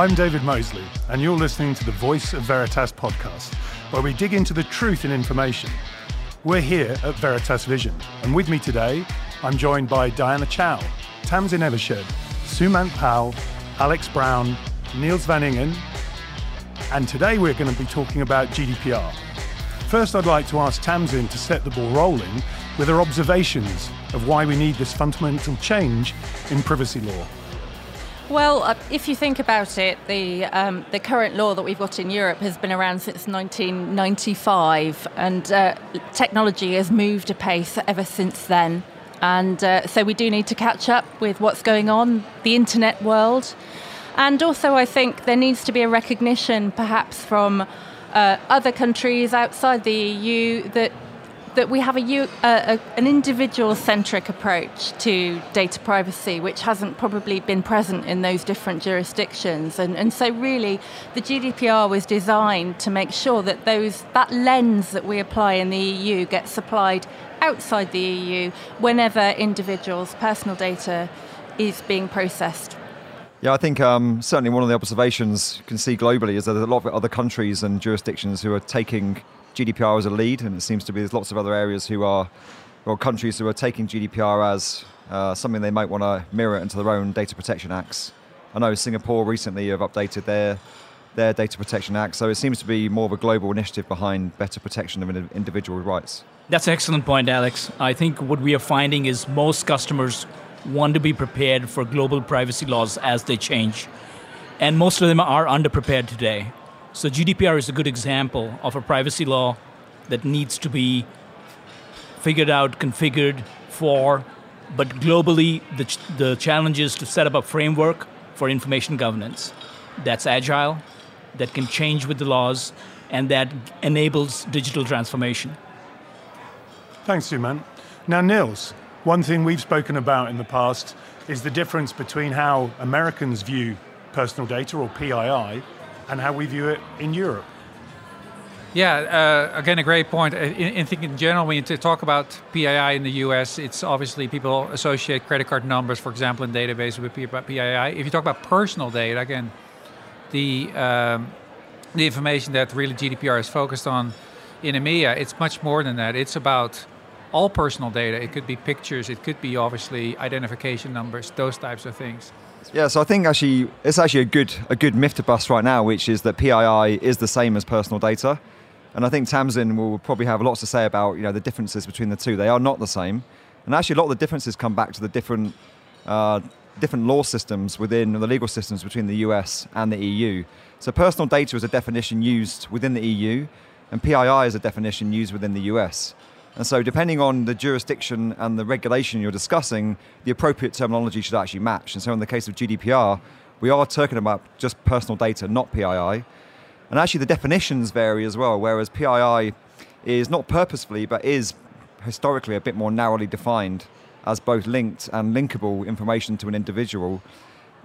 I'm David Moseley, and you're listening to the Voice of Veritas podcast, where we dig into the truth in information. We're here at Veritas Vision, and with me today, I'm joined by Diana Chow, Tamzin Evershed, Sumant Pal, Alex Brown, Niels van Ingen, and today we're going to be talking about GDPR. First, I'd like to ask Tamzin to set the ball rolling with her observations of why we need this fundamental change in privacy law. Well, uh, if you think about it, the um, the current law that we've got in Europe has been around since 1995, and uh, technology has moved apace ever since then. And uh, so we do need to catch up with what's going on, the internet world. And also, I think there needs to be a recognition, perhaps from uh, other countries outside the EU, that that we have a, a, an individual-centric approach to data privacy, which hasn't probably been present in those different jurisdictions. And, and so, really, the GDPR was designed to make sure that those that lens that we apply in the EU gets applied outside the EU whenever individuals' personal data is being processed. Yeah, I think um, certainly one of the observations you can see globally is that a lot of other countries and jurisdictions who are taking GDPR as a lead, and it seems to be there's lots of other areas who are, or countries who are taking GDPR as uh, something they might want to mirror into their own data protection acts. I know Singapore recently have updated their their data protection act, so it seems to be more of a global initiative behind better protection of individual rights. That's an excellent point, Alex. I think what we are finding is most customers want to be prepared for global privacy laws as they change. And most of them are underprepared today. So GDPR is a good example of a privacy law that needs to be figured out, configured for, but globally, the, ch- the challenge is to set up a framework for information governance that's agile, that can change with the laws, and that enables digital transformation. Thanks, Suman. Now, Niels, one thing we've spoken about in the past is the difference between how Americans view personal data, or PII, and how we view it in Europe. Yeah, uh, again, a great point. In, in, in general, when you talk about PII in the US, it's obviously people associate credit card numbers, for example, in databases with PII. If you talk about personal data, again, the um, the information that really GDPR is focused on in EMEA, it's much more than that. It's about all personal data. It could be pictures, it could be obviously identification numbers, those types of things. Yeah, so I think actually it's actually a good a good myth to bust right now, which is that PII is the same as personal data, and I think Tamzin will probably have lots to say about you know the differences between the two. They are not the same, and actually a lot of the differences come back to the different uh, different law systems within the legal systems between the US and the EU. So personal data is a definition used within the EU, and PII is a definition used within the US. And so, depending on the jurisdiction and the regulation you're discussing, the appropriate terminology should actually match. And so, in the case of GDPR, we are talking about just personal data, not PII. And actually, the definitions vary as well, whereas PII is not purposefully, but is historically a bit more narrowly defined as both linked and linkable information to an individual.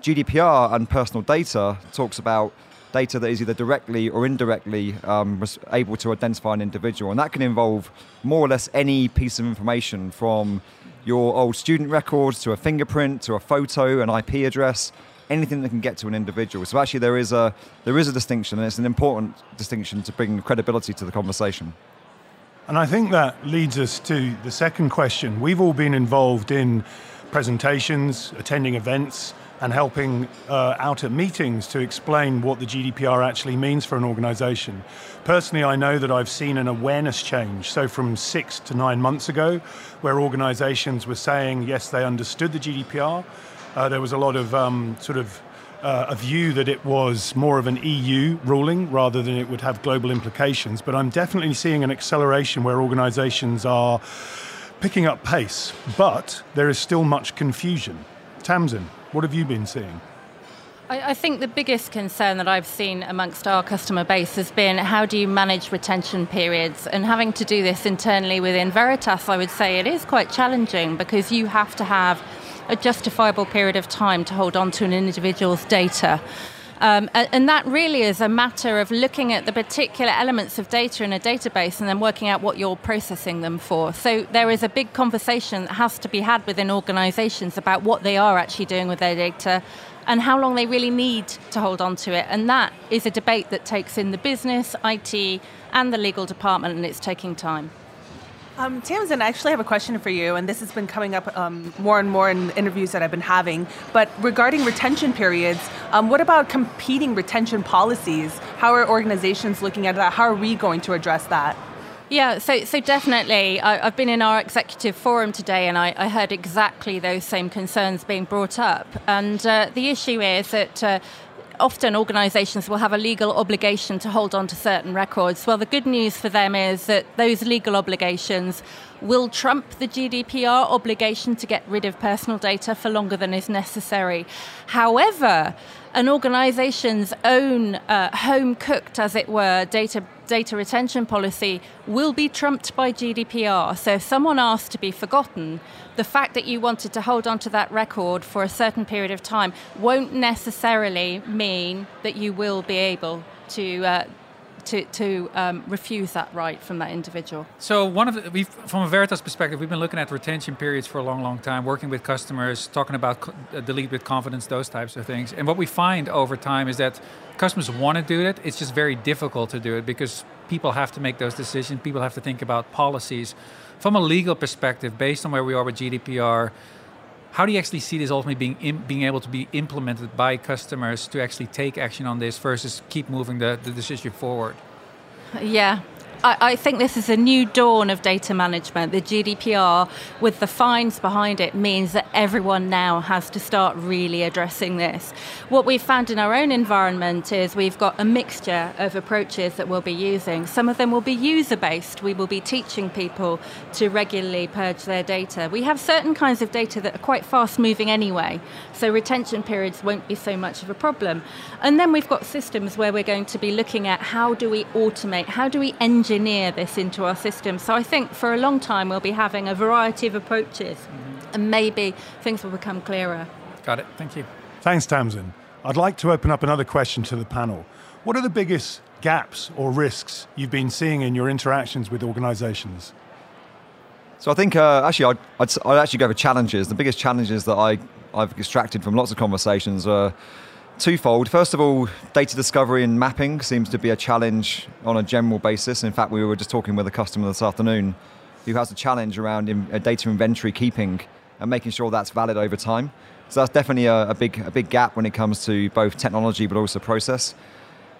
GDPR and personal data talks about data that is either directly or indirectly um, able to identify an individual. And that can involve more or less any piece of information from your old student records to a fingerprint to a photo, an IP address, anything that can get to an individual. So actually there is a there is a distinction and it's an important distinction to bring credibility to the conversation. And I think that leads us to the second question. We've all been involved in presentations, attending events, and helping uh, out at meetings to explain what the GDPR actually means for an organization. Personally, I know that I've seen an awareness change. So, from six to nine months ago, where organizations were saying, yes, they understood the GDPR, uh, there was a lot of um, sort of uh, a view that it was more of an EU ruling rather than it would have global implications. But I'm definitely seeing an acceleration where organizations are picking up pace, but there is still much confusion. Tamzin. What have you been seeing? I, I think the biggest concern that I've seen amongst our customer base has been how do you manage retention periods? And having to do this internally within Veritas, I would say it is quite challenging because you have to have a justifiable period of time to hold on to an individual's data. Um, and that really is a matter of looking at the particular elements of data in a database and then working out what you're processing them for. So there is a big conversation that has to be had within organizations about what they are actually doing with their data and how long they really need to hold on to it. And that is a debate that takes in the business, IT, and the legal department, and it's taking time. Um, Tamzin, I actually have a question for you, and this has been coming up um, more and more in interviews that I've been having. But regarding retention periods, um, what about competing retention policies? How are organizations looking at that? How are we going to address that? Yeah, so so definitely. I, have been in our executive forum today, and I, I, heard exactly those same concerns being brought up. And uh, the issue is that. Uh, often organisations will have a legal obligation to hold on to certain records. Well, the good news for them is that those legal obligations will trump the GDPR obligation to get rid of personal data for longer than is necessary. However, an organization's own uh, home cooked, as it were, data data retention policy will be trumped by GDPR. So if someone asked to be forgotten, the fact that you wanted to hold on to that record for a certain period of time won't necessarily mean that you will be able to uh, to, to um, refuse that right from that individual? So one of we've, from a Veritas perspective, we've been looking at retention periods for a long, long time, working with customers, talking about co- uh, delete with confidence, those types of things. And what we find over time is that customers want to do it. It's just very difficult to do it because people have to make those decisions. People have to think about policies. From a legal perspective, based on where we are with GDPR, how do you actually see this ultimately being in, being able to be implemented by customers to actually take action on this versus keep moving the, the decision forward? Yeah, I, I, think this is a new dawn of data management. The GDPR, with the fines behind it, means that everyone now has to start really addressing this. What we've found in our own environment is we've got a mixture of approaches that we'll be using. Some of them will be user based. We will be teaching people to regularly purge their data. We have certain kinds of data that are quite fast moving anyway, so retention periods won't be so much of a problem. And then we've got systems where we're going to be looking at how do we automate, how do we engineer engineer this into our system. So I think for a long time we'll be having a variety of approaches mm-hmm. and maybe things will become clearer. Got it. Thank you. Thanks, Tamzin. I'd like to open up another question to the panel. What are the biggest gaps or risks you've been seeing in your interactions with organizations? So I think uh, actually I'd, I'd, I'd, actually go for challenges. The biggest challenges that I, I've extracted from lots of conversations are twofold. First of all, data discovery and mapping seems to be a challenge on a general basis. In fact, we were just talking with a customer this afternoon who has a challenge around uh, data inventory keeping and making sure that's valid over time. So that's definitely a, a big, a big gap when it comes to both technology but also process.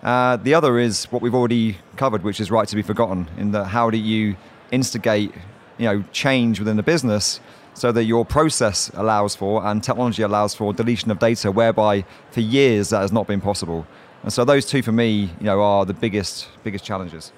Uh, the other is what we've already covered, which is right to be forgotten. In that, how do you instigate, you know, change within the business so that your process allows for and technology allows for deletion of data, whereby for years that has not been possible. And so those two for me, you know, are the biggest biggest challenges.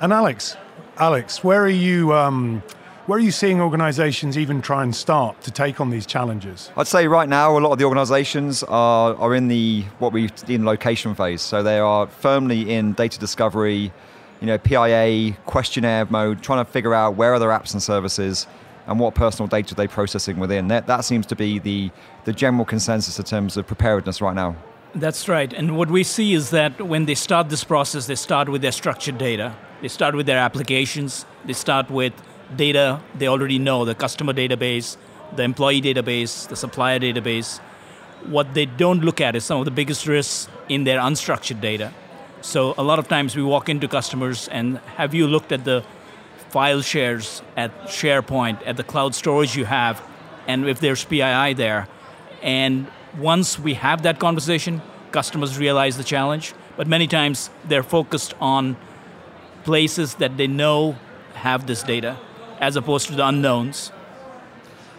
And Alex, Alex, where are you? Um, where are you seeing organisations even try and start to take on these challenges? I'd say right now a lot of the organisations are, are in the what we in location phase. So they are firmly in data discovery, you know, PIA questionnaire mode, trying to figure out where are their apps and services and what personal data they're processing within. That, that seems to be the, the general consensus in terms of preparedness right now. That's right. And what we see is that when they start this process, they start with their structured data. They start with their applications. They start with data they already know the customer database, the employee database, the supplier database. What they don't look at is some of the biggest risks in their unstructured data. So a lot of times we walk into customers and have you looked at the file shares at SharePoint, at the cloud storage you have, and if there's PII there. And once we have that conversation, customers realize the challenge, but many times they're focused on places that they know have this data, as opposed to the unknowns.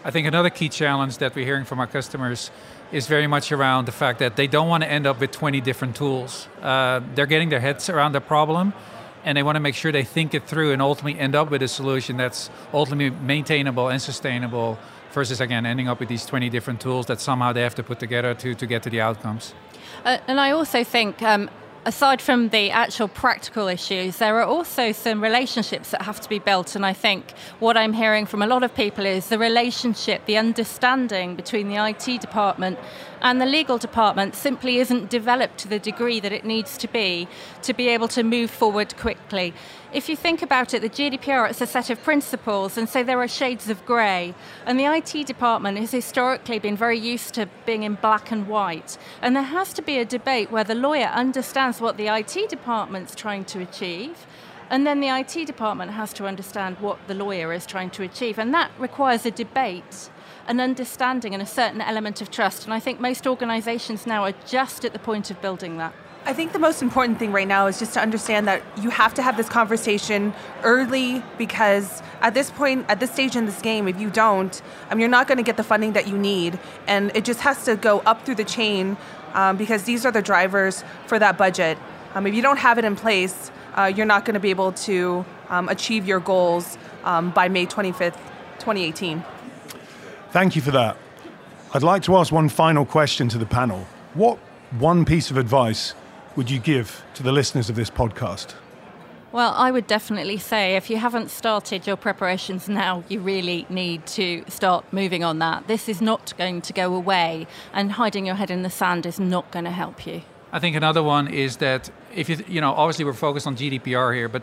I think another key challenge that we're hearing from our customers is very much around the fact that they don't want to end up with 20 different tools. Uh, they're getting their heads around the problem, and they want to make sure they think it through and ultimately end up with a solution that's ultimately maintainable and sustainable versus again ending up with these 20 different tools that somehow they have to put together to, to get to the outcomes uh, and i also think um, aside from the actual practical issues, there are also some relationships that have to be built. And I think what I'm hearing from a lot of people is the relationship, the understanding between the IT department And the legal department simply isn't developed to the degree that it needs to be to be able to move forward quickly. If you think about it, the GDPR it's a set of principles, and so there are shades of grey. And the IT department has historically been very used to being in black and white. And there has to be a debate where the lawyer understands what the IT department's trying to achieve and then the IT department has to understand what the lawyer is trying to achieve. And that requires a debate, an understanding, and a certain element of trust. And I think most organizations now are just at the point of building that. I think the most important thing right now is just to understand that you have to have this conversation early because at this point, at this stage in this game, if you don't, um, you're not going to get the funding that you need. And it just has to go up through the chain um, because these are the drivers for that budget. Um, if you don't have it in place, uh, you're not going to be able to um, achieve your goals um, by May 25th, 2018. Thank you for that. I'd like to ask one final question to the panel. What one piece of advice would you give to the listeners of this podcast? Well, I would definitely say if you haven't started your preparations now, you really need to start moving on that. This is not going to go away, and hiding your head in the sand is not going to help you. I think another one is that if you, you know, obviously we're focused on GDPR here, but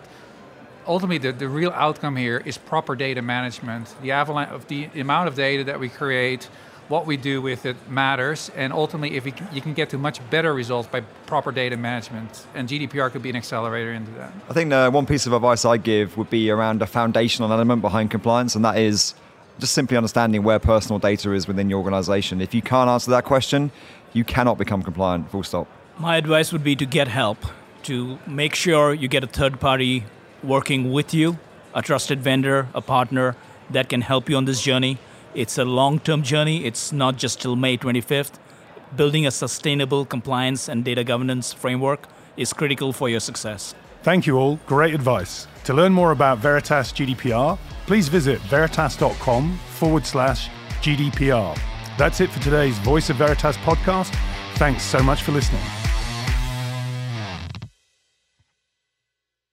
ultimately the, the real outcome here is proper data management. The avalanche of the amount of data that we create, what we do with it matters, and ultimately, if can, you can get to much better results by proper data management, and GDPR could be an accelerator into that. I think uh, one piece of advice I give would be around a foundational element behind compliance, and that is just simply understanding where personal data is within your organization. If you can't answer that question, you cannot become compliant, full stop. My advice would be to get help, to make sure you get a third party working with you, a trusted vendor, a partner that can help you on this journey. It's a long term journey, it's not just till May 25th. Building a sustainable compliance and data governance framework is critical for your success. Thank you all. Great advice. To learn more about Veritas GDPR, please visit veritas.com forward slash GDPR. That's it for today's Voice of Veritas podcast. Thanks so much for listening.